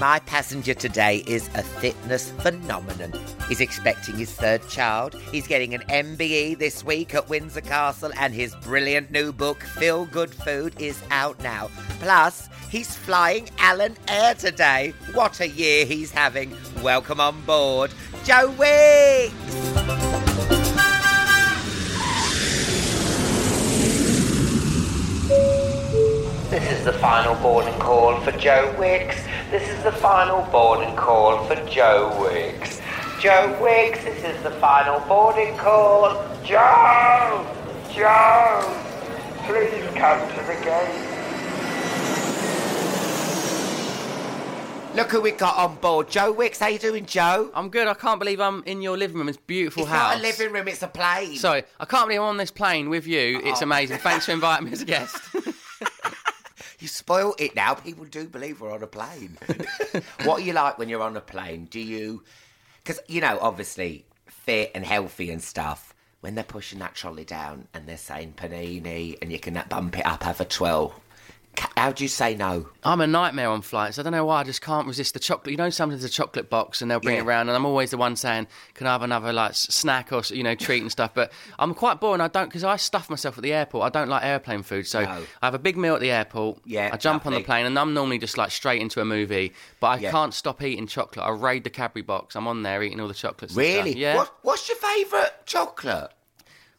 My passenger today is a fitness phenomenon. He's expecting his third child. He's getting an MBE this week at Windsor Castle, and his brilliant new book, Feel Good Food, is out now. Plus, he's flying Alan Air today. What a year he's having. Welcome on board, Joe Wicks! This is the final boarding call for Joe Wicks. This is the final boarding call for Joe Wicks. Joe Wicks, this is the final boarding call. Joe! Joe! Please come to the gate. Look who we got on board. Joe Wicks, how you doing, Joe? I'm good. I can't believe I'm in your living room. It's a beautiful It's house. not a living room, it's a plane. Sorry, I can't believe I'm on this plane with you. It's Oh. amazing. Thanks for inviting me as a guest. You spoil it now. People do believe we're on a plane. what are you like when you're on a plane? Do you. Because, you know, obviously, fit and healthy and stuff, when they're pushing that trolley down and they're saying panini and you can bump it up, have a 12. How do you say no? I'm a nightmare on flights. I don't know why. I just can't resist the chocolate. You know, sometimes a chocolate box and they'll bring Yeah. it around, and I'm always the one saying, "Can I have another like snack or you know treat and stuff?" But I'm quite boring. I don't because I stuff myself at the airport. I don't like airplane food, so No. I have a big meal at the airport. Yeah, I jump on the plane, and I'm normally just like straight into a movie. But I Yeah. can't stop eating chocolate. I raid the Cadbury box. I'm on there eating all the chocolates. Really? Yeah. What, what's your favourite chocolate?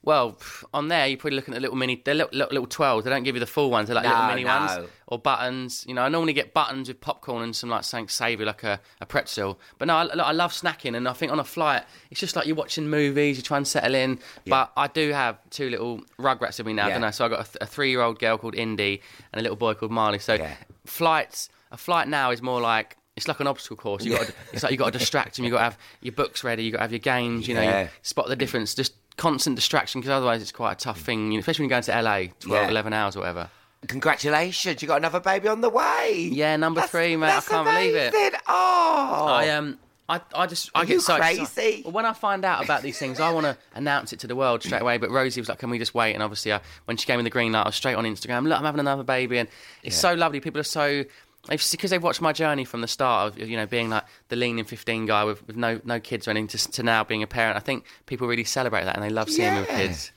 Well, on there you're probably looking at little mini, they're little, little, little twelves. They don't give you the full ones. They're like little mini no. ones or buttons. You know, I normally get buttons with popcorn and some like something savoury, like a, a pretzel. But no, I, I love snacking, and I think on a flight it's just like you're watching movies. You try and settle in. But I do have two little rugrats with me now, Yeah. don't I? So I got a, a three-year-old girl called Indy and a little boy called Marley. So Yeah. flights, a flight now is more like. It's like an obstacle course. You got to, it's like you got to distract them. You got to have your books ready. You got to have your games. You know, Yeah. you spot the difference. Just constant distraction because otherwise it's quite a tough thing, you know, especially when you're going to LA, 12, Yeah. 11 hours or whatever. Congratulations, you got another baby on the way. Yeah, number three, mate. I that's can't believe it. amazing. Oh, I um, I, I just I Are get you so crazy? excited. Well, when I find out about these things, I want to announce it to the world straight away. But Rosie was like, "Can we just wait?" And obviously, I, when she gave me the green light, I was straight on Instagram. Look, I'm having another baby, and it's so lovely. People are so because they've watched my journey from the start of you know being like the lean leaning 15 guy with, with no no kids or anything to, to now being a parent. I think people really celebrate that and they love seeing me with kids.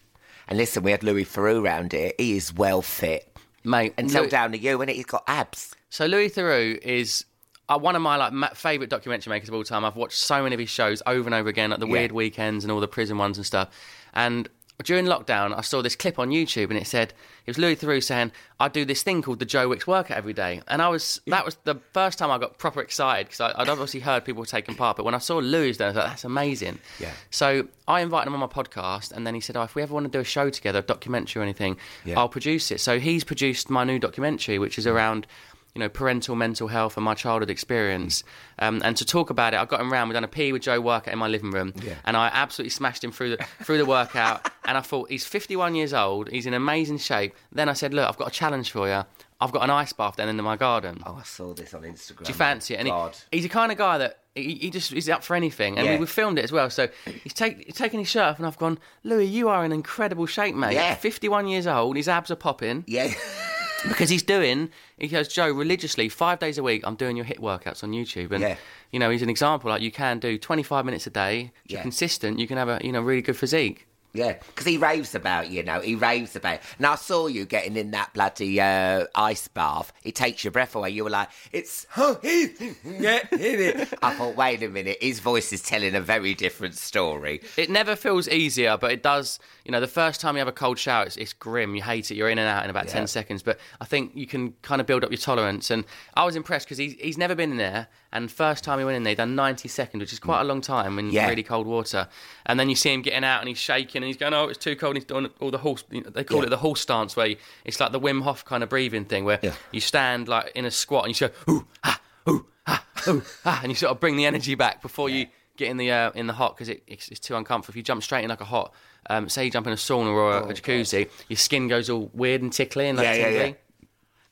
And listen, we had Louis Theroux round here. He is well fit. Mate, And so Louis- down to you, and he's got abs. So Louis Theroux is uh, one of my like favorite documentary makers of all time. I've watched so many of his shows over and over again, like the Yeah. Weird Weekends and all the prison ones and stuff. And during lockdown, I saw this clip on YouTube, and it said it was Louis Theroux saying, "I do this thing called the Joe Wicks workout every day," and I was that was the first time I got proper excited because I'd obviously heard people taking part, but when I saw Louis there, I was like, "That's amazing." Yeah. So I invited him on my podcast, and then he said, "Oh, if we ever want to do a show together, a documentary or anything, Yeah. I'll produce it." So he's produced my new documentary, which is around you know, parental mental health and my childhood experience. Um, and to talk about it, I got him round. We done a PE with Joe workout in my living room, Yeah. and I absolutely smashed him through the through the workout. and I thought he's 51 years old, he's in amazing shape. Then I said, look, I've got a challenge for you. I've got an ice bath down in my garden. Oh, I saw this on Instagram. Do you fancy it? And he, God. he's the kind of guy that he, he just is up for anything. And Yeah. we, we filmed it as well. So he's, take, he's taken his shirt off, and I've gone, Louis, you are in incredible shape, mate. Yeah. 51 years old, his abs are popping yeah. because he's doing he goes joe religiously five days a week i'm doing your HIIT workouts on youtube. And Yeah. you know he's an example like you can do 25 minutes a day you're consistent you can have a you know really good physique Yeah, because he raves about you know he raves about. And I saw you getting in that bloody uh, ice bath. It takes your breath away. You were like, "It's oh, it." I thought, wait a minute, his voice is telling a very different story. it never feels easier but it does you know the first time you have a cold shower it's, it's grim you hate it you're in and out in about 10 seconds but i think you can kind of build up your tolerance and i was impressed because he's, he's never been in there and first time he went in there he done 90 seconds which is quite a long time in Yeah. really cold water and then you see him getting out and he's shaking and he's going oh it's too cold and he's doing all the horse you know, they call Yeah. it the horse stance where you, it's like the Wim Hof kind of breathing thing where Yeah. you stand like in a squat and you go ooh ah ooh ah ooh ah and you sort of bring the energy back before you get in the uh, in the hot because it, it's, it's too uncomfortable. If you jump straight in like a hot, um, say you jump in a sauna or a, Oh, a jacuzzi, your skin goes all weird and tickly and like Yeah, yeah, tingly.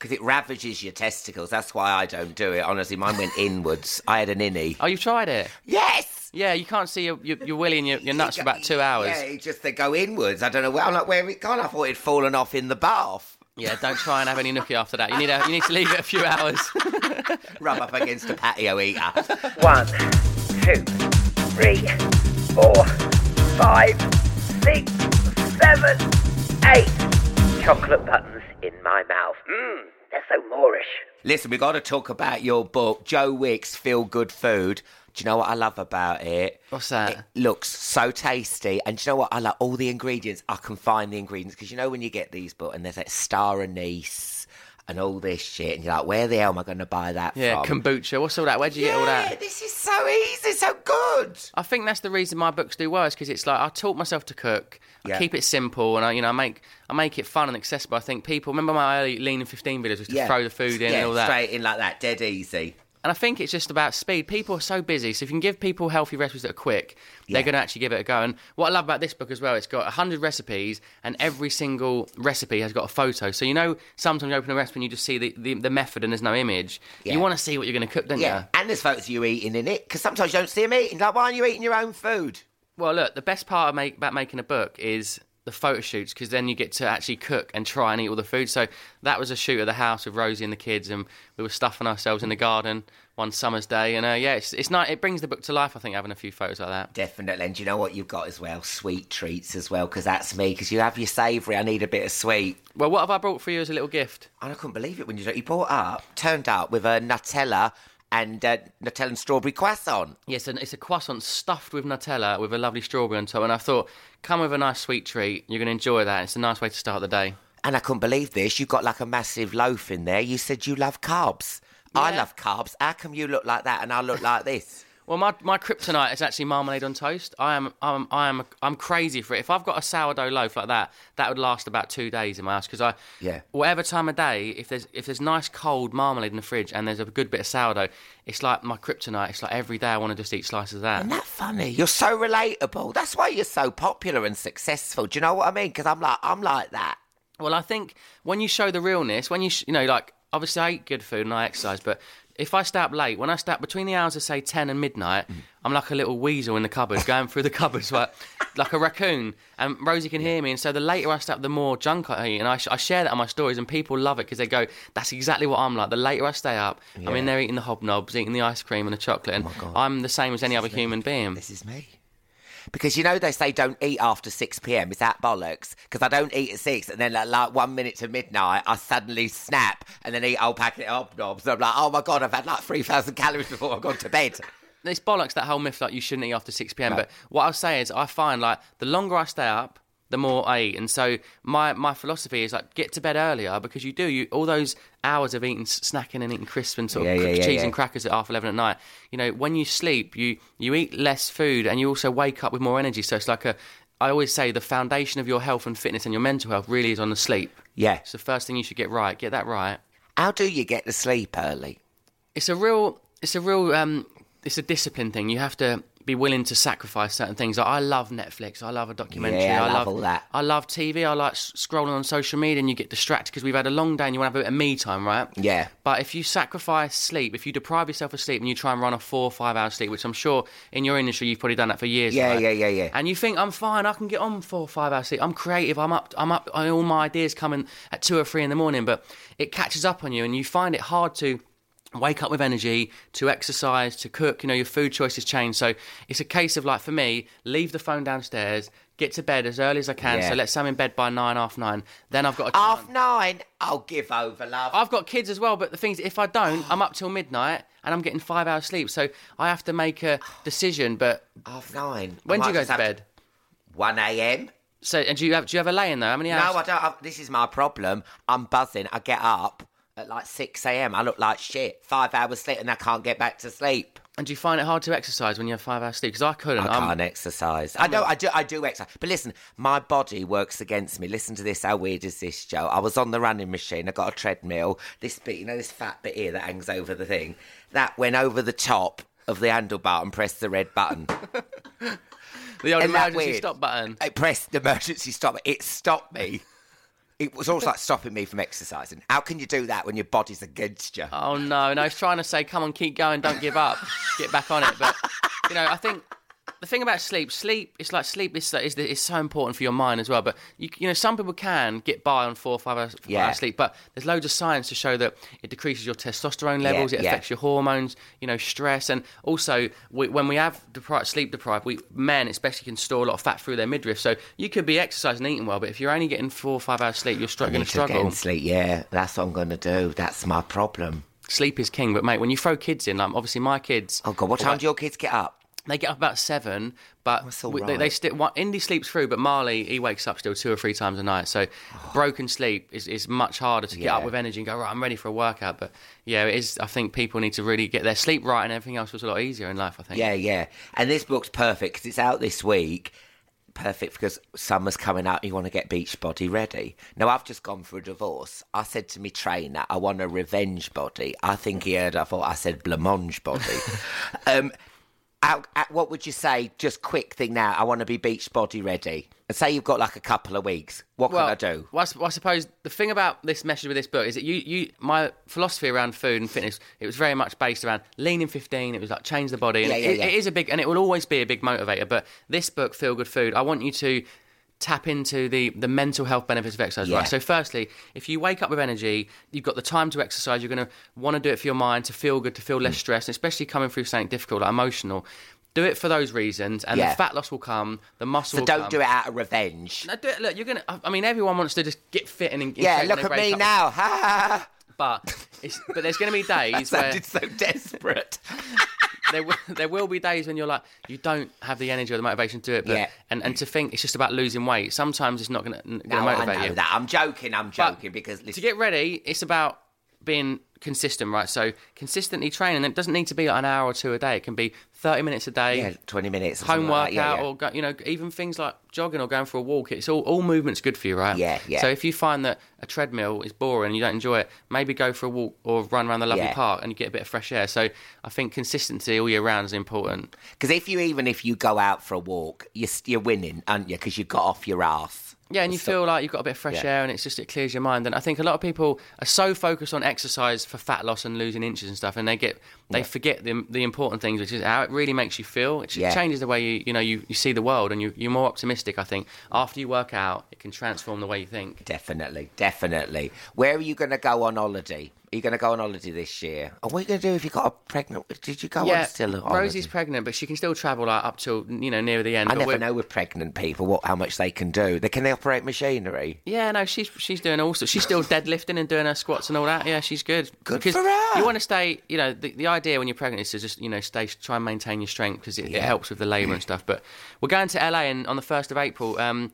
Yeah. Because it ravages your testicles. That's why I don't do it. Honestly, mine went inwards. I had an innie. Oh, you've tried it? Yes. Yeah, you can't see your your, your willy and your, your nuts for about two hours. Yeah, it just they go inwards. I don't know where. I'm like, where it gone? I thought it'd fallen off in the bath. Yeah, don't try and have any nookie after that. You need a, you need to leave it a few hours. Rub up against a patio eater. One, two, three, four, five, six, seven, eight. Chocolate buttons in my mouth. Mmm, they're so moreish. Listen, we got to talk about your book, Joe Wicks Feel Good Food. Do you know what I love about it? What's that? It looks so tasty, and do you know what? I like all the ingredients. I can find the ingredients because you know when you get these books and there's like star anise and all this shit, and you're like, where the hell am I going to buy that Yeah, from? kombucha. What's all that? Where'd you yeah, get all that? this is so easy, so good. I think that's the reason my books do well is because it's like I taught myself to cook. Yeah. I keep it simple, and I, you know, I make I make it fun and accessible. I think people remember my early lean and fifteen videos was to Yeah, throw the food in yeah, and all that. straight in like that, dead easy. And I think it's just about speed. People are so busy, so if you can give people healthy recipes that are quick, Yeah. they're going to actually give it a go. And what I love about this book as well, it's got 100 recipes, and every single recipe has got a photo. So you know, sometimes you open a recipe and you just see the, the, the method and there's no image. Yeah. You want to see what you're going to cook, don't Yeah, you? and there's photos of you eating in it because sometimes you don't see them eating. Like, why aren't you eating your own food? Well, look, the best part of make, about making a book is the photo shoots because then you get to actually cook and try and eat all the food. So that was a shoot at the house with Rosie and the kids, and we were stuffing ourselves in the garden one summer's day. And uh, yeah, it's, it's not. It brings the book to life. I think having a few photos like that. Definitely. And do you know what you've got as well? Sweet treats as well, because that's me. Because you have your savoury, I need a bit of sweet. Well, what have I brought for you as a little gift? And I couldn't believe it when you you brought up, turned up with a Nutella and uh, Nutella and strawberry croissant. Yes, and it's a croissant stuffed with Nutella with a lovely strawberry on top. And I thought, come with a nice sweet treat. You're going to enjoy that. It's a nice way to start the day. And I couldn't believe this. You got like a massive loaf in there. You said you love carbs. I love carbs. How come you look like that and I look like this? Well, my, my kryptonite is actually marmalade on toast. I am I'm I am I'm crazy for it. If I've got a sourdough loaf like that, that would last about two days in my house because I Yeah. whatever time of day, if there's if there's nice cold marmalade in the fridge and there's a good bit of sourdough, it's like my kryptonite. It's like every day I want to just eat slices of that. Isn't that funny? You're so relatable. That's why you're so popular and successful. Do you know what I mean? Because I'm like, I'm like that. Well, I think when you show the realness, when you sh- you know, like obviously I eat good food and I exercise, but if I stay up late, when I stay up between the hours of say ten and midnight, mm. I'm like a little weasel in the cupboard, going through the cupboards like like a raccoon. And Rosie can hear me, and so the later I stay up, the more junk I eat, and I, sh- I share that on my stories, and people love it because they go, "That's exactly what I'm like." The later I stay up, I'm in there eating the hobnobs, eating the ice cream and the chocolate, and oh I'm the same as any other human being. This is me. Because you know they say don't eat after 6 p.m. Is that bollocks? Because I don't eat at 6 and then at like one minute to midnight I suddenly snap and then eat a whole packet of hobnobs. And I'm like, oh my God, I've had like 3,000 calories before I've gone to bed. it's bollocks that whole myth like you shouldn't eat after 6 p.m. But what I'll say is I find like the longer I stay up, the more I eat. And so my my philosophy is like get to bed earlier because you do you all those hours of eating snacking and eating crisps and sort of Yeah, yeah, yeah, cheese yeah. and crackers at half eleven at night. You know, when you sleep, you you eat less food and you also wake up with more energy. So it's like a I always say the foundation of your health and fitness and your mental health really is on the sleep. Yeah. It's the first thing you should get right. Get that right. How do you get to sleep early? It's a real it's a real um it's a discipline thing. You have to be willing to sacrifice certain things. Like, I love Netflix. I love a documentary. Yeah, I I love all that. I love TV. I like scrolling on social media, and you get distracted because we've had a long day and you want to have a bit of me time, right? Yeah. But if you sacrifice sleep, if you deprive yourself of sleep and you try and run a four or five hours sleep, which I'm sure in your industry you've probably done that for years. Yeah, right? yeah, yeah, yeah. And you think I'm fine, I can get on four or five hours sleep. I'm creative. I'm up. I'm up. All my ideas coming at two or three in the morning, but it catches up on you, and you find it hard to wake up with energy to exercise to cook you know your food choices change so it's a case of like for me leave the phone downstairs get to bed as early as i can Yeah. so let's say i'm in bed by nine half nine then i've got a Half nine. I'll give over, love. I've got kids as well, but the thing is, if I don't, I'm up till midnight and I'm getting five hours sleep. So I have to make a decision. But Half nine. when do you go to bed? One a.m. So and do you have do you have a lay in though? How many hours No. I don't. I, this is my problem. I'm buzzing. I get up at like six a.m. I look like shit. Five hours sleep, and I can't get back to sleep. And do you find it hard to exercise when you have five hours sleep? Because I couldn't. I I'm- can't exercise. I know. I do. I do exercise. But listen, my body works against me. Listen to this. How weird is this, Joe? I was on the running machine. I got a treadmill. This bit, you know, this fat bit here that hangs over the thing, that went over the top of the handlebar and pressed the red button. the old emergency stop button. I pressed the emergency stop. It stopped me. It was also like stopping me from exercising. How can you do that when your body's against you? Oh no, And I was trying to say, come on, keep going, don't give up, get back on it. But you know, I think the thing about sleep, sleep, it's like sleep is is, is so important for your mind as well. But you, you know, some people can get by on four or five hours, five Yeah. hours sleep, but there's loads of science to show that it decreases your testosterone levels, Yeah, it yeah. affects your hormones, you know, stress, and also we, when we have deprived, sleep deprived, we men especially can store a lot of fat through their midriff. So you could be exercising and eating well, but if you're only getting four or five hours sleep, you're str- I going to struggle. sleep. Yeah, that's what I'm going to do. That's my problem. Sleep is king, but mate, when you throw kids in, like obviously my kids. Oh God, what time do your kids get up? They get up about seven, but That's all we- they, they still. Indy sleeps through, but Marley he wakes up still two or three times a night. So broken sleep is, is much harder to get Yeah. up with energy and go right. I'm ready for a workout. But yeah, it is. I think people need to really get their sleep right, and everything else was a lot easier in life. I think. Yeah, yeah. And this book's perfect because it's out this week. Perfect because summer's coming up. you want to get beach body ready. Now, I've just gone for a divorce. I said to me trainer, I want a revenge body. I think he heard, I thought I said blancmange body. um, how, what would you say, just quick thing now, I want to be beach body ready? And say you've got like a couple of weeks. What Well, can I do? Well, I, I suppose the thing about this message with this book is that you, you, my philosophy around food and fitness, it was very much based around lean in 15. It was like change the body. And Yeah, yeah, it- yeah. it is a big, and it will always be a big motivator. But this book, Feel Good Food, I want you to tap into the, the mental health benefits of exercise. Yeah. Right. So, firstly, if you wake up with energy, you've got the time to exercise. You're going to want to do it for your mind, to feel good, to feel Mm. less stressed, especially coming through something difficult, like emotional. Do it for those reasons, and Yeah. the fat loss will come. The muscle. So will don't come. do it out of revenge. No, do it. Look, you're gonna. I mean, everyone wants to just get fit and. and yeah, look at me now. But it's, but there's going to be days where sounded so desperate. there will, there will be days when you're like you don't have the energy or the motivation to do it. But, Yeah. And and to think it's just about losing weight. Sometimes it's not going to No, I motivate know you. that. I'm joking. I'm But joking because to get ready, it's about being consistent, right? So consistently training. It doesn't need to be like an hour or two a day. It can be 30 minutes a day. yeah, 20 minutes. Or Home something like. Yeah, workout, yeah. or go, you know, even things like jogging or going for a walk. It's all all movement's good for you, right? Yeah, yeah. So if you find that a treadmill is boring and you don't enjoy it, maybe go for a walk or run around the lovely park and you get a bit of fresh air. So I think consistency all year round is important. Because if you even if you go out for a walk, you're you're winning, aren't you? Because you got off your ass. Yeah, and you feel like you've got a bit of fresh Yeah. air, and it's just it clears your mind. And I think a lot of people are so focused on exercise for fat loss and losing inches and stuff, and they get they forget the the important things, which is how it really makes you feel. It Yeah. changes the way you you know you, you see the world, and you you're more optimistic. I think after you work out, it can transform the way you think. Definitely, definitely. Where are you going to go on holiday? Are you going to go on holiday this year? And what are you going to do if you got a pregnant? Did you go yeah, on still? on? Rosie's pregnant, but she can still travel like up till you know near the end. I but never we're- know with pregnant people what how much they can do. They can they operate machinery. Yeah, no, she's she's doing also. She's still deadlifting and doing her squats and all that. Yeah, she's good. Good because for her. You want to stay. You know, the, the idea when you're pregnant is to just you know stay, try and maintain your strength because it, it helps with the labour and stuff. But we're going to LA and on the first of April. Um,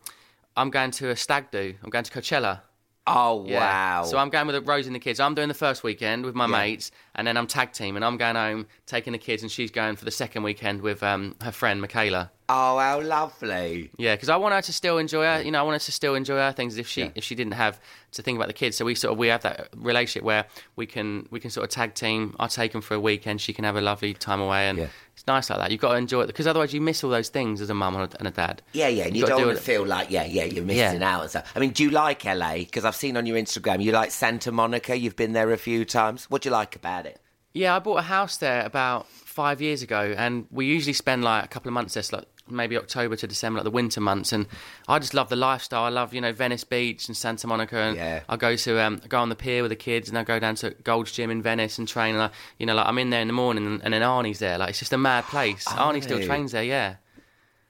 I'm going to a stag do. I'm going to Coachella. Oh Yeah. wow! So I'm going with Rose and the kids. I'm doing the first weekend with my Yeah. mates, and then I'm tag team, and I'm going home taking the kids, and she's going for the second weekend with um, her friend Michaela. oh how lovely. Yeah, because I want her to still enjoy her. You know, I want her to still enjoy her things if she Yeah. if she didn't have to think about the kids. So we sort of we have that relationship where we can we can sort of tag team. I take them for a weekend. She can have a lovely time away, and Yeah. it's nice like that. You've got to enjoy it because otherwise you miss all those things as a mum and a, dad. Yeah, yeah, and you You've don't do want to feel like, yeah, yeah, you're missing Yeah. out and stuff. I mean, do you like LA? Because I've seen on your Instagram you like Santa Monica. You've been there a few times. What do you like about it? Yeah, I bought a house there about five years ago, and we usually spend like a couple of months there, so like maybe October to December, like the winter months. And I just love the lifestyle. I love you know Venice Beach and Santa Monica, and Yeah. I go to um, go on the pier with the kids, and I go down to Gold's Gym in Venice and train. And I, you know, like I'm in there in the morning, and, and then Arnie's there. Like it's just a mad place. Arnie still trains there. Yeah.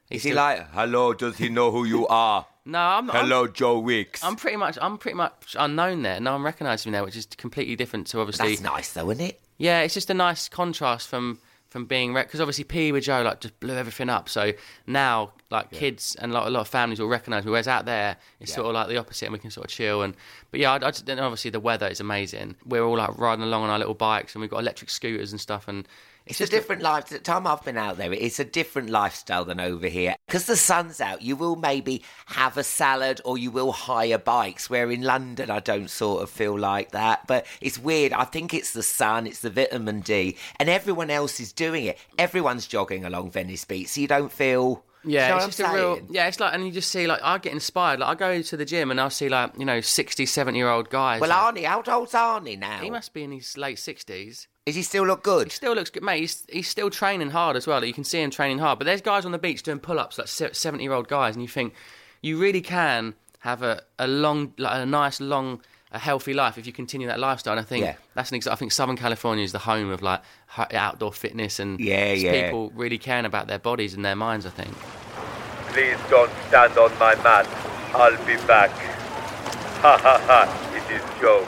Is he like, hello, does he know who you are? No, I'm not. Hello, Joe Wicks. I'm pretty much I'm pretty much unknown there. No one recognises me there, which is completely different to obviously. That's nice, though, isn't it? Yeah, it's just a nice contrast from from being because obviously PE with Joe like just blew everything up. So now like kids and a lot, a lot of families will recognise me. Whereas out there, it's Yeah. sort of like the opposite, and we can sort of chill. And but yeah, I, I just, obviously the weather is amazing. We're all like riding along on our little bikes, and we've got electric scooters and stuff. And It's, a different life. The time I've been out there, it's a different lifestyle than over here. Because the sun's out, you will maybe have a salad or you will hire bikes. Where in London, I don't sort of feel like that. But it's weird. I think it's the sun, it's the vitamin D, and everyone else is doing it. Everyone's jogging along Venice Beach, so you don't feel. Yeah, you know it's just I'm a real. Yeah, it's like, and you just see, like, I get inspired. Like, I go to the gym and I'll see, like, you know, 60, 70 year old guys. Well, like, Arnie, how old's Arnie now? he must be in his late 60s. Is he still look good? He still looks good, mate. He's, he's still training hard as well. You can see him training hard. But there's guys on the beach doing pull ups, like 70 year old guys, and you think you really can have a, a long, like a nice, long, a healthy life if you continue that lifestyle. And I think Yeah. that's an example. I think Southern California is the home of like outdoor fitness and Yeah, yeah. people really caring about their bodies and their minds, I think. Please don't stand on my mat. I'll be back. Ha ha ha, it is joke.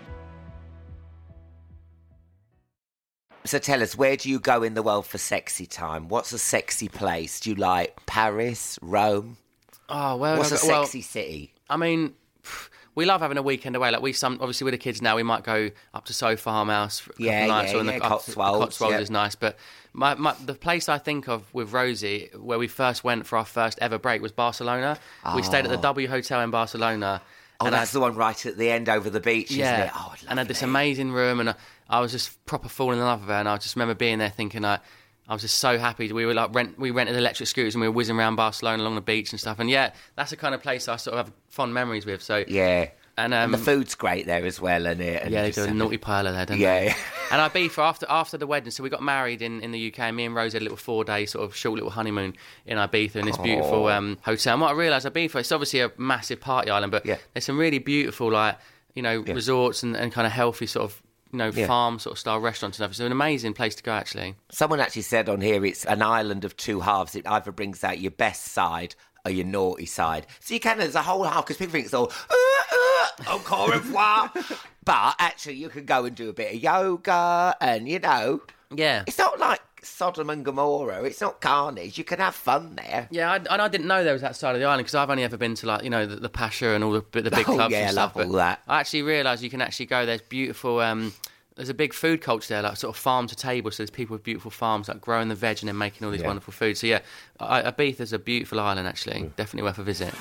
So tell us, where do you go in the world for sexy time? What's a sexy place? Do you like Paris, Rome? Oh, well, What's a well, sexy city? I mean, we love having a weekend away. Like we, some obviously with the kids now, we might go up to Soho Farmhouse for a couple Yeah, nights, yeah, or in the, yeah, to- Cotswolds, The Cotswolds yeah. is nice, but my, my the place I think of with Rosie, where we first went for our first ever break, was Barcelona. We stayed at the oh. W Hotel in Barcelona. Oh, and that's I- the one right at the end over the beach, yeah, isn't it? Oh, and had this amazing room, and I, was just proper falling in love with her. And I just remember being there thinking, like, I was just so happy. We were like rent, we rented electric scooters and we were whizzing around Barcelona along the beach and stuff. And yeah, that's the kind of place I sort of have fond memories with. So Yeah. and, And um, the food's great there as well, isn't it? And yeah, they do a naughty pile of there, don't Yeah. they? And Ibiza after after the wedding. So we got married in, in the UK. And me and Rose had a little four day sort of short little honeymoon in Ibiza in this beautiful um, hotel. And what I realised, Ibiza it's obviously a massive party island, but Yeah. there's some really beautiful like you know Yeah. resorts and, and kind of healthy sort of you know Yeah. farm sort of style restaurants and stuff. It's an amazing place to go actually. Someone actually said on here it's an island of two halves. It either brings out your best side or your naughty side. So you can, there's a whole half, because people think it's all, uh, uh, encore revoir. but actually, you can go and do a bit of yoga and, you know, Yeah. it's not like Sodom and Gomorrah. It's not carnage. You can have fun there. Yeah, I, and I didn't know there was that side of the island because I've only ever been to like you know the, the Pacha and all the, the big Oh, clubs yeah, and I stuff. love all that. I actually realised you can actually go. There's beautiful. Um, there's a big food culture there, like sort of farm to table. So there's people with beautiful farms, like growing the veg and then making all these Yeah. wonderful foods. So yeah, I, Ibiza's a beautiful island actually. Mm. Definitely worth a visit.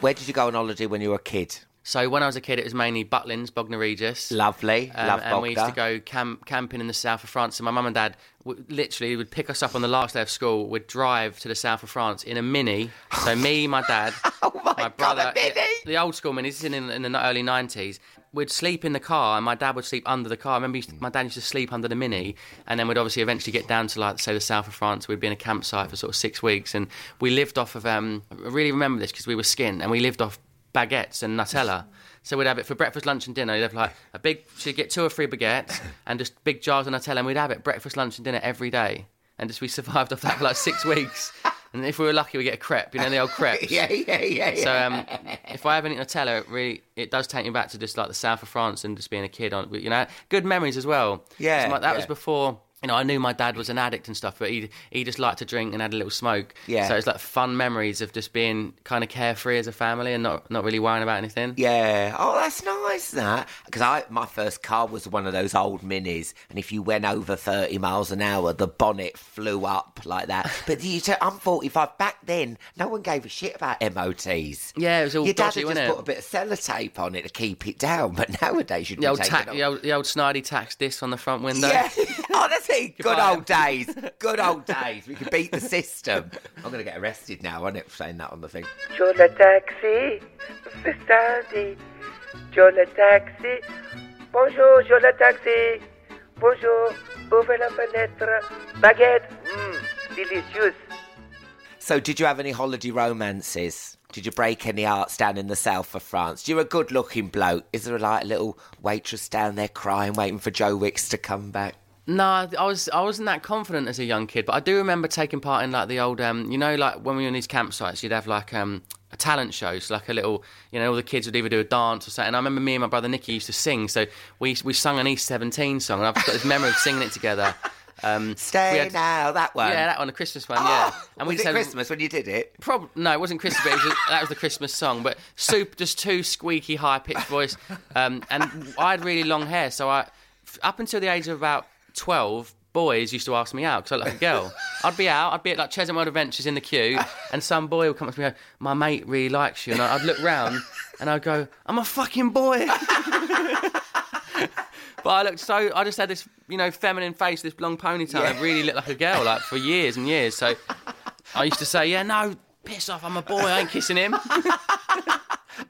Where did you go on holiday when you were a kid? So when I was a kid, it was mainly Butlins, Bognor Regis. Lovely. Um, Love and we used to go camp, camping in the south of France. And my mum and dad w- literally would pick us up on the last day of school. We'd drive to the south of France in a mini. So me, my dad, Oh my, God, brother, a Mini! the old school minis this is in, in the early nineties. We'd sleep in the car, and my dad would sleep under the car. I remember to- my dad used to sleep under the mini, and then we'd obviously eventually get down to like say the south of France. We'd be in a campsite for sort of six weeks, and we lived off of. Um, I really remember this because we were skin, and we lived off baguettes and Nutella. So we'd have it for breakfast, lunch, and dinner. You'd have like a big, you'd get two or three baguettes and just big jars of Nutella, and we'd have it breakfast, lunch, and dinner every day. And just we survived off that for like six weeks. And if we were lucky, we'd get a crepe, you know, the old crepes. Yeah, yeah, yeah, yeah. So um, if I have any Nutella, it really it does take me back to just like the south of France and just being a kid. On you know, good memories as well. Yeah, my- that was before. You know, I knew my dad was an addict and stuff, but he he just liked to drink and had a little smoke. Yeah. So it's like fun memories of just being kind of carefree as a family and not not really worrying about anything. Yeah. Oh, that's nice. That because I my first car was one of those old minis, and if you went over thirty miles an hour, the bonnet flew up like that. But you, t- I'm 45. Back then, no one gave a shit about MOTs. Yeah, it was all Your dad dodgy, had just it? put a bit of sellotape on it to keep it down, but nowadays you'd The be old, taking ta- the old the old snidey tax disc on the front window. Yeah. Oh, that's it. Good buy old days. Good old days. We could beat the system. I'm going to get arrested now, aren't it, for saying that on the thing. Sur le taxi, c'est Sandy. Sur le taxi. Bonjour, sur le taxi. Bonjour, ouvrez la fenêtre. Baguette, mmm, delicious. So, did you have any holiday romances? Did you break any hearts down in the south of France? You're a good looking bloke. Is there like a little waitress down there crying, waiting for Joe Wicks to come back? No, I was I wasn't that confident as a young kid, but I do remember taking part in like the old um you know like when we were in these campsites, you'd have like um a talent show, so like a little you know all the kids would either do a dance or something. And I remember me and my brother Nicky used to sing, so we we sung an East Seventeen song, and I've got this memory of singing it together. Um, Stay had- now, that one. Yeah, that one, the Christmas one. Yeah, and was just it had- Christmas when you did it? Prob- no, it wasn't Christmas, but it was that was the Christmas song. But soup, just two squeaky, high pitched voice, um, and I had really long hair, so I, up until the age of about twelve, boys used to ask me out because I looked like a girl. I'd be out, I'd be at like Chessington World Adventures in the queue, and some boy would come up to me and go, "My mate really likes you," and I'd look round and I'd go, "I'm a fucking boy." But I looked so. I just had this, you know, feminine face, this long ponytail. I really looked like a girl, like for years and years. So I used to say, "Yeah, no, piss off. I'm a boy. I ain't kissing him."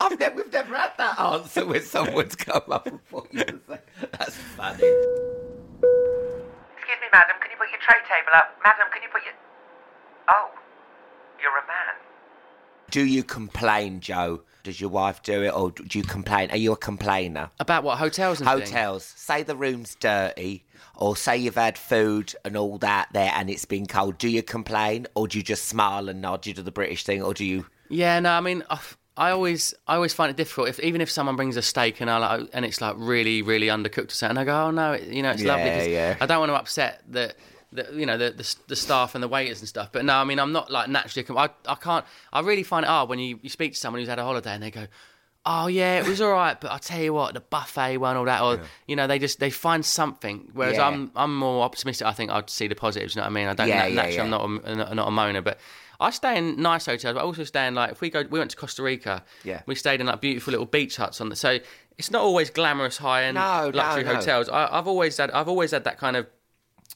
I've never, we've never had that answer when someone's come up before you. That's funny. Excuse me, madam, can you put your tray table up? Madam, can you put your. Oh, you're a man. Do you complain, Joe? Does your wife do it, or do you complain? Are you a complainer? About what hotels and things? Hotels. Say the room's dirty, or say you've had food and all that there, and it's been cold. Do you complain, or do you just smile and nod? You do the British thing, or do you? Yeah, no, I mean, I, I always, I always find it difficult. If even if someone brings a steak and I like, and it's like really, really undercooked or something, I go, oh no, it, you know, it's lovely. Yeah, 'cause yeah. I don't want to upset the. The, you know the, the the staff and the waiters and stuff, but no, I mean I'm not like naturally. I I can't. I really find it hard when you, you speak to someone who's had a holiday and they go, "Oh yeah, it was all right," but I'll tell you what, the buffet one, all that, or you know, they just they find something. Whereas Yeah. I'm I'm more optimistic. I think I'd see the positives. You know what I mean? I don't Yeah, na- yeah, naturally. yeah. I'm not a, not- a moaner, but I stay in nice hotels. But I also stay in like if we go, we went to Costa Rica. Yeah. we stayed in like beautiful little beach huts on the. So it's not always glamorous high end No, no, luxury no. hotels. I, I've always had I've always had that kind of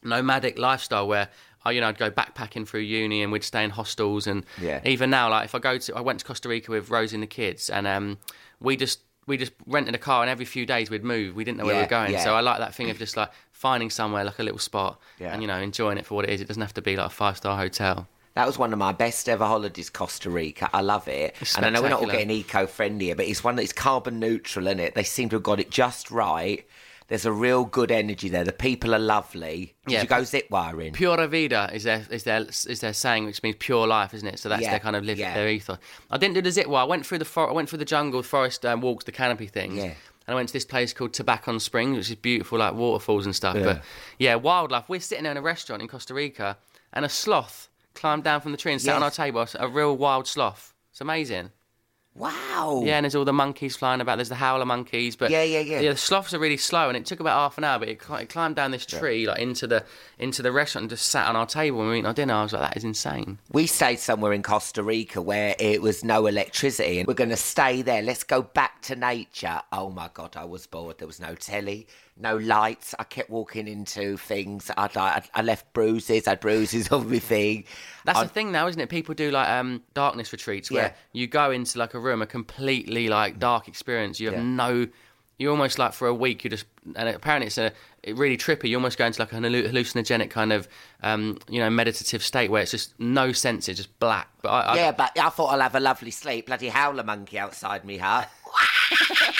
nomadic lifestyle where I, you know, I'd go backpacking through uni and we'd stay in hostels and Yeah. even now, like if I go to, I went to Costa Rica with Rosie and the kids and um, we just we just rented a car and every few days we'd move. We didn't know where we were going, yeah. so I like that thing of just like finding somewhere like a little spot Yeah. and you know enjoying it for what it is. It doesn't have to be like a five star hotel. That was one of my best ever holidays, Costa Rica. I love it. And I know we're not all getting eco friendly, but it's one that's carbon neutral, in it? They seem to have got it just right. There's a real good energy there. The people are lovely. Did Yeah. you go zip wiring? Pura vida is their is their is their saying, which means pure life, isn't it? So that's Yeah, their kind of live yeah. their ethos. I didn't do the zip wire. I went through the for- I went through the jungle, forest um, walks, the canopy things. Yeah. And I went to this place called Tabacón Springs, which is beautiful, like waterfalls and stuff. But yeah, wildlife. We're sitting there in a restaurant in Costa Rica, and a sloth climbed down from the tree and sat on our table. A real wild sloth. It's amazing. Wow. Yeah, and there's all the monkeys flying about. There's the howler monkeys, but Yeah, yeah, yeah. Yeah the sloths are really slow, and it took about half an hour. But it, it climbed down this tree like into the into the restaurant and just sat on our table and we were eating our dinner. I was like, that is insane. We stayed somewhere in Costa Rica where it was no electricity, and we're going to stay there. Let's go back to nature. Oh my God, I was bored. There was no telly, no lights. I kept walking into things. I'd, I, I left bruises. I had bruises on my thing. That's I- the thing now, isn't it? People do like um, darkness retreats where Yeah. you go into like a room, a completely like dark experience. You have Yeah. no, you're almost like for a week you just, and apparently it's a it really trippy. You almost go into like an hallucinogenic kind of, um, you know, meditative state where it's just no senses, just black. But I, I, Yeah, but I thought I'll have a lovely sleep. Bloody howler monkey outside me hut.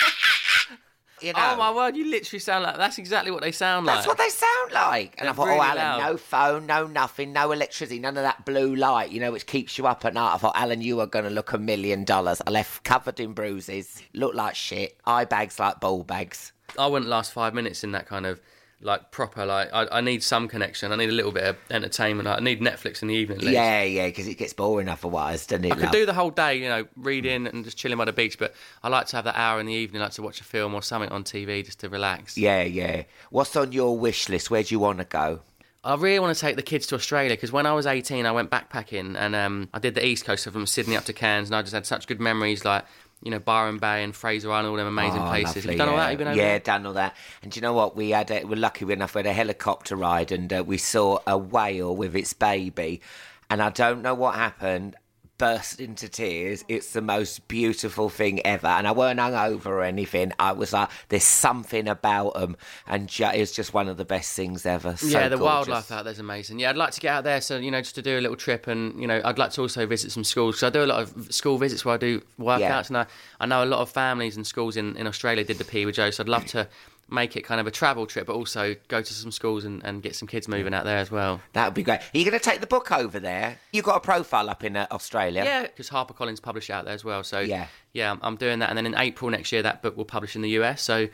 you oh, know. oh my word, you literally sound like that's exactly what they sound like. That's what they sound like. And They're I thought, really oh, Alan, loud. no phone, no nothing, no electricity, none of that blue light, you know, which keeps you up at night. I thought, Alan, you are going to look a million dollars. I left covered in bruises, looked like shit, eye bags like ball bags. I wouldn't last five minutes in that kind of like proper like I, I need some connection. I need a little bit of entertainment. I need Netflix in the evening. At least. Yeah, yeah, because it gets boring otherwise, doesn't it? I could do the whole day, you know, reading and just chilling by the beach, but I like to have that hour in the evening, like to watch a film or something on TV just to relax. Yeah, yeah. What's on your wish list? Where do you want to go? I really want to take the kids to Australia because when I was 18, I went backpacking and um, I did the east coast, so from Sydney up to Cairns, and I just had such good memories, like you know Byron Bay and Fraser Island, all them amazing Oh, places. lovely, Have you done all yeah. that? You've been over yeah, there? done all that. And do you know what? We had a, we're lucky enough. We had a helicopter ride, and uh, we saw a whale with its baby. And I don't know what happened. Burst into tears. It's the most beautiful thing ever. And I weren't hungover or anything. I was like, there's something about them, and ju- it was just one of the best things ever. So yeah, the gorgeous. wildlife out there's amazing. Yeah, I'd like to get out there, so you know, just to do a little trip, and you know, I'd like to also visit some schools. So I do a lot of school visits where I do workouts, Yeah. and I, I know a lot of families and schools in, in Australia did the PE with Joe. So I'd love to make it kind of a travel trip, but also go to some schools and, and get some kids moving out there as well. That would be great. Are you going to take the book over there? You've got a profile up in uh, Australia. Yeah, because HarperCollins publish it out there as well. So Yeah. yeah, I'm, I'm doing that, and then in April next year, that book will publish in the US. So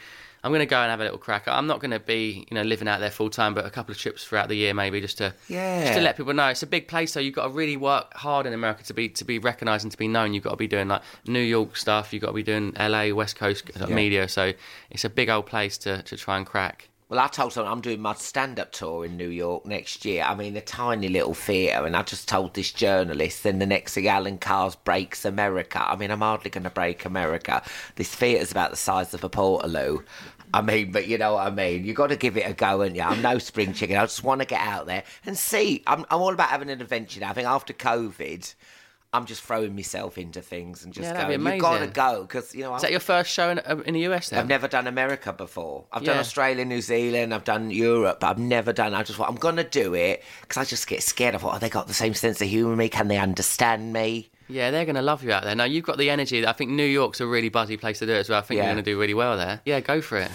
I'm going to go and have a little crack. I'm not going to be, you know, living out there full time, but a couple of trips throughout the year, maybe just to just to let people know it's a big place. So you've got to really work hard in America to be to be recognised and to be known. You've got to be doing like New York stuff. You've got to be doing LA West Coast uh, Yeah. media. So it's a big old place to to try and crack. Well, I told someone I'm doing my stand up tour in New York next year. I mean, a tiny little theatre, and I just told this journalist, then the next thing, Alan Carr's breaks America. I mean, I'm hardly going to break America. This theatre's about the size of a Portaloo. I mean, but you know what I mean. You got to give it a go, and yeah, I'm no spring chicken. I just want to get out there and see. I'm, I'm all about having an adventure now. I think after COVID, I'm just throwing myself into things and just Yeah, going. You've got to go because you know. Is I'm- that your first show in, uh, in the US? Then I've never done America before. I've done Australia, New Zealand, I've done Europe, but I've never done. I just thought I'm gonna do it because I just get scared. I thought, oh, they got the same sense of humour me. Can they understand me? Yeah, they're going to love you out there. Now, you've got the energy. I think New York's a really buzzy place to do it as well. I think Yeah. you're going to do really well there. Yeah, go for it.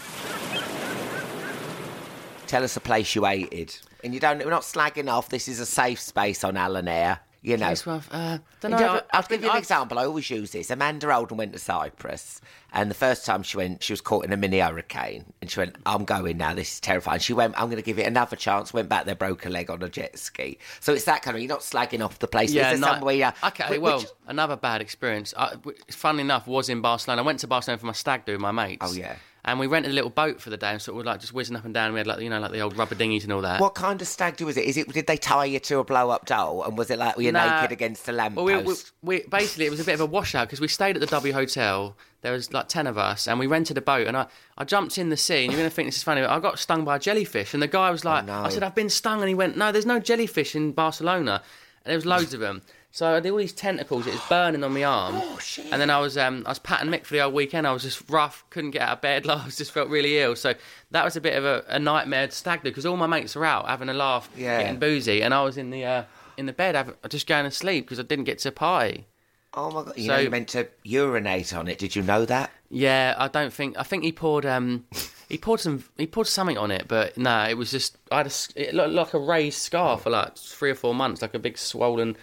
Tell us a place you hated, and you don't. We're not slagging off. This is a safe space on Alan Air. You know. Place where I've, uh, don't You know. know, I- I'll I've give you an I've- example. I always use this. Amanda Holden went to Cyprus, and the first time she went, she was caught in a mini hurricane, and she went, "I'm going now. This is terrifying." She went, "I'm going to give it another chance." Went back there, broke a leg on a jet ski. So it's that kind of. You're not slagging off the place. Yeah, Is no, somewhere you- okay. which- well, which- another bad experience. I, w- funnily enough, was in Barcelona. I went to Barcelona for my stag do with my mates. Oh, yeah. And we rented a little boat for the day and sort of like just whizzing up and down. We had like you know like the old rubber dinghies and all that. What kind of stag do was it? Is it? Did they tie you to a blow up doll, and was it like were you Nah. naked against the lamppost? Well, we, we, we basically it was a bit of a washout because we stayed at the W Hotel. There was like ten of us, and we rented a boat. And I, I jumped in the sea. And you're going to think this is funny, but I got stung by a jellyfish. And the guy was oh, like, no. I said, I've been stung, and he went, No, there's no jellyfish in Barcelona. And there was loads of them. So I did all these tentacles. It was burning on my arm. Oh shit! And then I was um, I was patting Mick for the whole weekend. I was just rough, couldn't get out of bed. Like, I just felt really ill. So that was a bit of a, a nightmare stag do because all my mates were out having a laugh, Yeah. getting boozy, and I was in the uh, in the bed having, just going to sleep because I didn't get to party. oh my god! You So- know you meant to urinate on it. Did you know that? Yeah, I don't think. I think he poured. Um, he poured some. He poured something on it, but no, it was just. I had a. s- It looked like a raised scar for like three or four months, like a big swollen,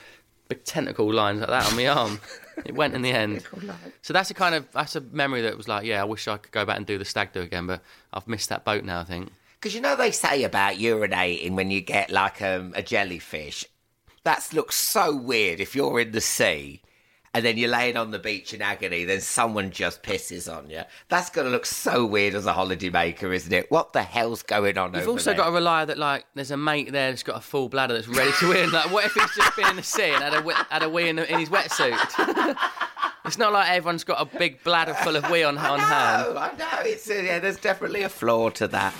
big tentacle lines like that on my arm. it went in the end. So that's a kind of that's a memory that was like, yeah, I wish I could go back and do the stag do again, but I've missed that boat now. I think. Because you know they say about urinating when you get like um, a jellyfish. That looks so weird if you're in the sea and then you're laying on the beach in agony, then someone just pisses on you. That's going to look so weird as a holiday maker, isn't it? What the hell's going on You've over also there? got to rely that like there's a mate there that's got a full bladder that's ready to win. Like, what if he's just been in the sea and had a wee- had a wee in, in his wetsuit? it's not like everyone's got a big bladder full of wee on on hand. Oh, I know. It's uh, yeah. There's definitely a flaw to that.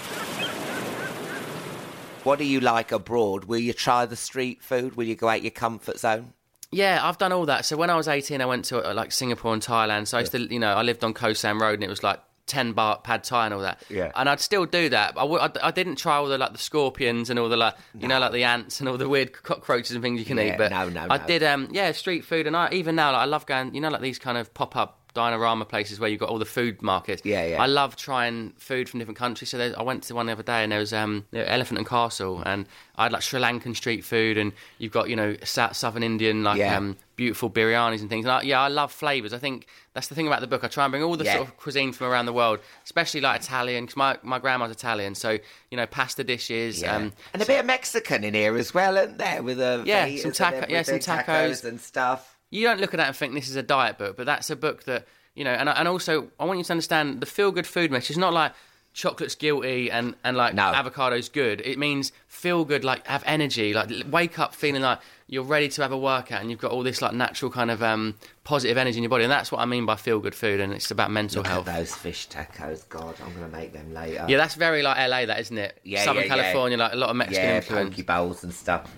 What do you like abroad? Will you try the street food? Will you go out your comfort zone? Yeah, I've done all that. So when I was 18, I went to uh, like Singapore and Thailand. So I used to, you know, I lived on Khao San Road and it was like 10 baht pad thai and all that. Yeah. And I'd still do that. I w- I, I didn't try all the like the scorpions and all the like, you know, like the ants and all the weird cockroaches and things you can Yeah, eat. But no, no, I no. did, um, yeah, street food. And I even now, like, I love going, you know, like these kind of pop up Dinerama places where you've got all the food markets. Yeah, yeah. I love trying food from different countries. So I went to one the other day and there was um, Elephant and Castle and I had like Sri Lankan street food and you've got, you know, Sou- Southern Indian, like Yeah. um, beautiful biryanis and things. And I, yeah, I love flavours. I think that's the thing about the book. I try and bring all the Yeah. sort of cuisine from around the world, especially like Italian, because my, my grandma's Italian. So, you know, pasta dishes. Yeah. Um, and a bit of Mexican in here as well, isn't there? With a Yeah, some taco- yeah, some everything, tacos. and stuff. You don't look at that and think this is a diet book, but that's a book that you know. And and also, I want you to understand the feel good food message It's not like chocolate's guilty and and like No. avocado's good. It means feel good, like have energy, like wake up feeling like you're ready to have a workout and you've got all this like natural kind of um, positive energy in your body. And that's what I mean by feel good food, and it's about mental Look health. those fish tacos. God, I'm going to make them later. Yeah, that's very like LA, that isn't it? Yeah, Southern yeah, yeah. California, like a lot of Mexican yeah, influence. poke bowls and stuff.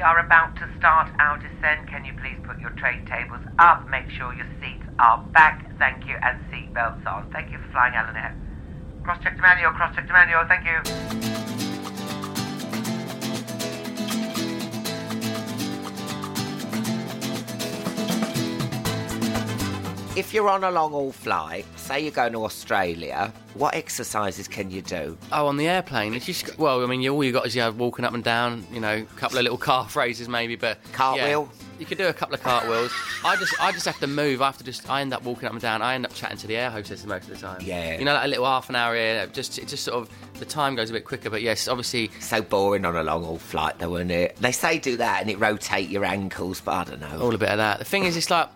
We are about to start our descent. Can you please put your tray tables up? Make sure your seats are back. Thank you. And seat belts on. Thank you for flying Air. Cross check the manual. Cross check the manual. Thank you. If you're on a long haul flight, say you're going to Australia, what exercises can you do? Oh, on the airplane, it's just well, I mean, you, all you got is you have walking up and down, you know, a couple of little calf raises maybe, but Cartwheel? yeah, you could do a couple of cartwheels. I just, I just have to move. I have to just, I end up walking up and down. I end up chatting to the air hostesses most of the time. Yeah. you know, like a little half an hour here. Just, it just sort of the time goes a bit quicker. But yes, obviously, So boring on a long haul flight, though, isn't it? They say do that and it rotate your ankles, but I don't know. all a bit of that. The thing is, it's like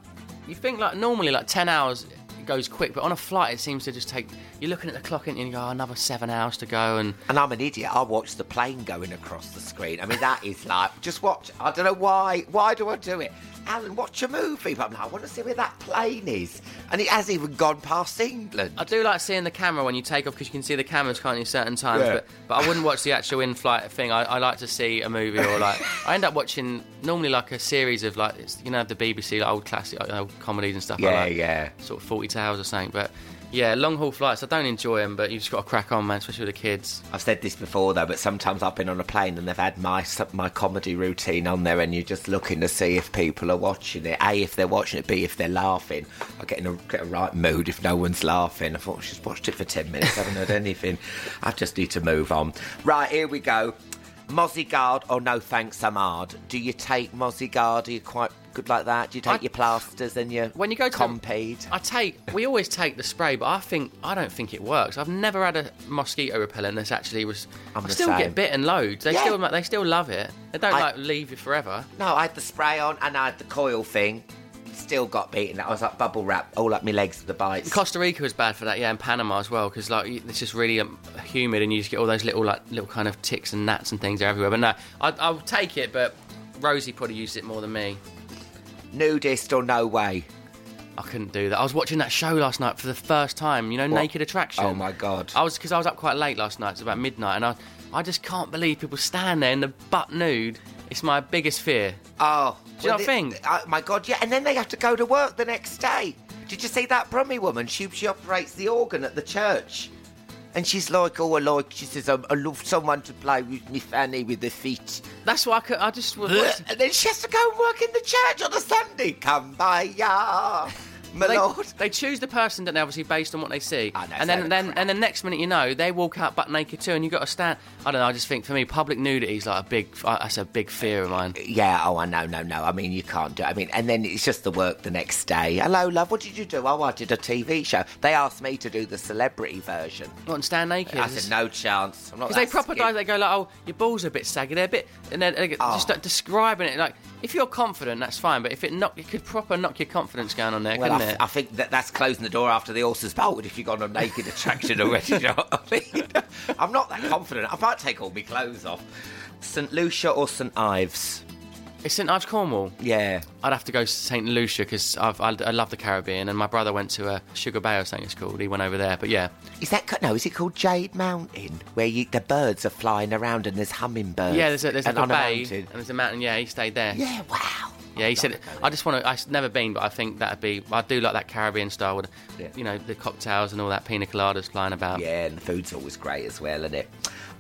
you think like normally like ten hours goes quick, but on a flight it seems to just take. You're looking at the clock and you go, oh, another seven hours to go, and And I'm an idiot. I watch the plane going across the screen. I mean, that is like, just watch. I don't know why. Why do I do it? Alan, watch a movie. But I'm like, I want to see where that plane is. And it hasn't even gone past England. I do like seeing the camera when you take off because you can see the cameras, can't you, certain times. Yeah. But but I wouldn't watch the actual in-flight thing. I, I like to see a movie or like I end up watching normally like a series of like you know the BBC like old classic like, old comedies and stuff. Yeah, like that. yeah. Sort of Fawlty Towers or something. But yeah, long haul flights. I don't enjoy them, but you just got to crack on, man. Especially with the kids. I've said this before though, but sometimes I've been on a plane and they've had my my comedy routine on there, and you're just looking to see if people are watching it. A, if they're watching it. B, if they're laughing. I get in a, get a right mood if no one's laughing. I thought she's watched it for ten minutes, I haven't heard anything. I just need to move on. Right, here we go. Mosi-guard or oh, no thanks, I'm. Do you take Mozzie Guard? Are you quite good like that? Do you take I- your plasters and your When you go to Compeed? I take. We always take the spray, but I think I don't think it works. I've never had a mosquito repellent that's actually was. I'm I still same. get bitten loads. They Yeah. still they still love it. They don't I- like leave you forever. No, I had the spray on and I had the coil thing. Still got beaten. I was like bubble wrap all up my legs with the bites. Costa Rica was bad for that, yeah, and Panama as well, because like it's just really um, humid, and you just get all those little like little kind of ticks and gnats and things everywhere. But no, I, I'll take it, but Rosie probably used it more than me. Nudist or no way? I couldn't do that. I was watching that show last night for the first time. You know, What? Naked Attraction. Oh my god. I was because I was up quite late last night. It's about midnight, and I I just can't believe people stand there in the butt nude. It's my biggest fear. Oh, Do you not think? Oh my god, yeah. And then they have to go to work the next day. Did you see that Brummie woman? She she operates the organ at the church. And she's like, oh, I like, she says, I, I love someone to play with me fanny with the feet. That's why I could. I just and then she has to go and work in the church on a Sunday. Come by, ya, my They, lord. they choose the person, don't they? Obviously, based on what they see, I know, and then then crap. and then next minute, you know, they walk out butt naked too, and you have got to stand. I don't know. I just think for me, public nudity is like a big. uh, That's a big fear of mine. Yeah, oh, I know, no, no. I mean, you can't do it. I mean, and then it's just the work the next day. Hello, love, what did you do? Oh, I did a TV show. They asked me to do the celebrity version. Not and stand naked. I said, no chance. I'm not Because they proper guys, they go like, "Oh, your balls are a bit saggy. They're a bit," and they're, they're Oh. just like, describing it like if you're confident, that's fine. But if it knock, it could proper knock your confidence going on there, Well, I, couldn't f- it? I think that that's closing the door after the horses bolted if you've got a naked attraction already. you know I mean? I'm not that confident. I might take all my clothes off. St Lucia or St Ives? It's St Ives Cornwall. Yeah. I'd have to go to St Lucia because I, I love the Caribbean, and my brother went to a Sugar Bay or something it's called. He went over there, but yeah, Is that co- no? Is it called Jade Mountain, where you, the birds are flying around and there's hummingbirds? yeah. There's a there's and like a bay mountain? and there's a mountain. Yeah, he stayed there. Yeah, wow. Yeah, he said. I just want to. I've never been, but I think that'd be. I do like that Caribbean style with, Yeah. you know, the cocktails and all that pina coladas flying about. Yeah, and the food's always great as well, isn't it?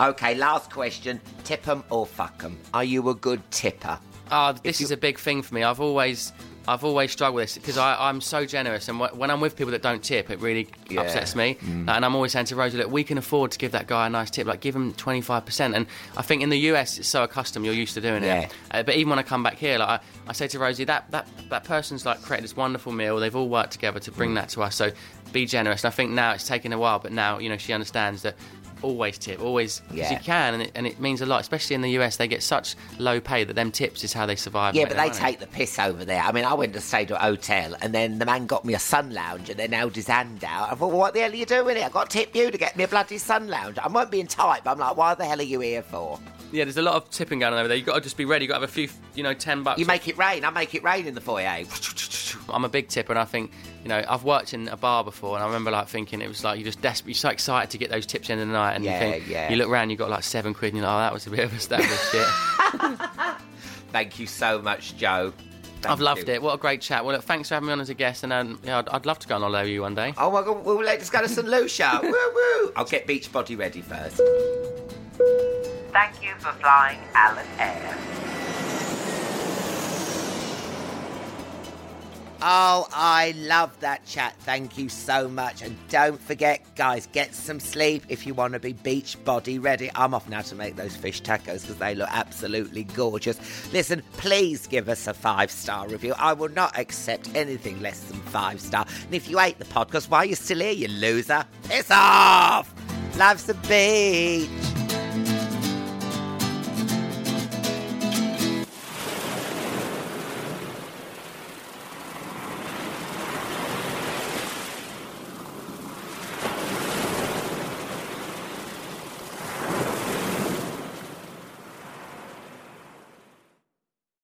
Okay, last question: tip 'em or fuck 'em? Are you a good tipper? Oh, this is a big thing for me. I've always, I've always struggled with this because I'm so generous, and wh- when I'm with people that don't tip, it really Yeah. upsets me. Mm. and I'm always saying to Rosie, "Look, we can afford to give that guy a nice tip. Like, give him 25 percent." And I think in the US, it's so accustomed, you're used to doing Yeah. it. Uh, but even when I come back here, like I, I say to Rosie, that that that person's like created this wonderful meal. They've all worked together to bring mm. that to us. So be generous. And I think now it's taken a while, but now you know she understands that. Always tip, always because Yeah. you can, and it, and it means a lot. Especially in the US, they get such low pay that them tips is how they survive. Yeah, but they take the piss over there. I mean, I went to stay to a hotel, and then the man got me a sun lounge, and then held his hand out. I thought, well, what the hell are you doing here? I got to tip you to get me a bloody sun lounge. I might be in tight, but I'm like, why the hell are you here for? Yeah, there's a lot of tipping going on over there. You've got to just be ready. You've got to have a few, you know, 10 bucks. You make it rain. I make it rain in the foyer. I'm a big tipper, and I think, you know, I've worked in a bar before, and I remember like thinking it was like you're just desperate, you're so excited to get those tips in the night, and Yeah, you think, yeah. you look around, you've got like seven quid, and you're like, oh, that was a bit of a stack of shit. Thank you so much, Joe. Thank I've loved you. it. What a great chat. Well, look, thanks for having me on as a guest, and um, yeah, I'd, I'd love to go on holiday with you one day. Oh my god, well, let's go to St. Lucia. woo woo. I'll get Beachbody ready first. Thank you for flying Alan Air. Oh, I love that chat. Thank you so much. And don't forget, guys, get some sleep if you want to be beach body ready. I'm off now to make those fish tacos because they look absolutely gorgeous. Listen, please give us a five star review. I will not accept anything less than five star. And if you hate the podcast, why are you still here, you loser? Piss off! Loves the beach.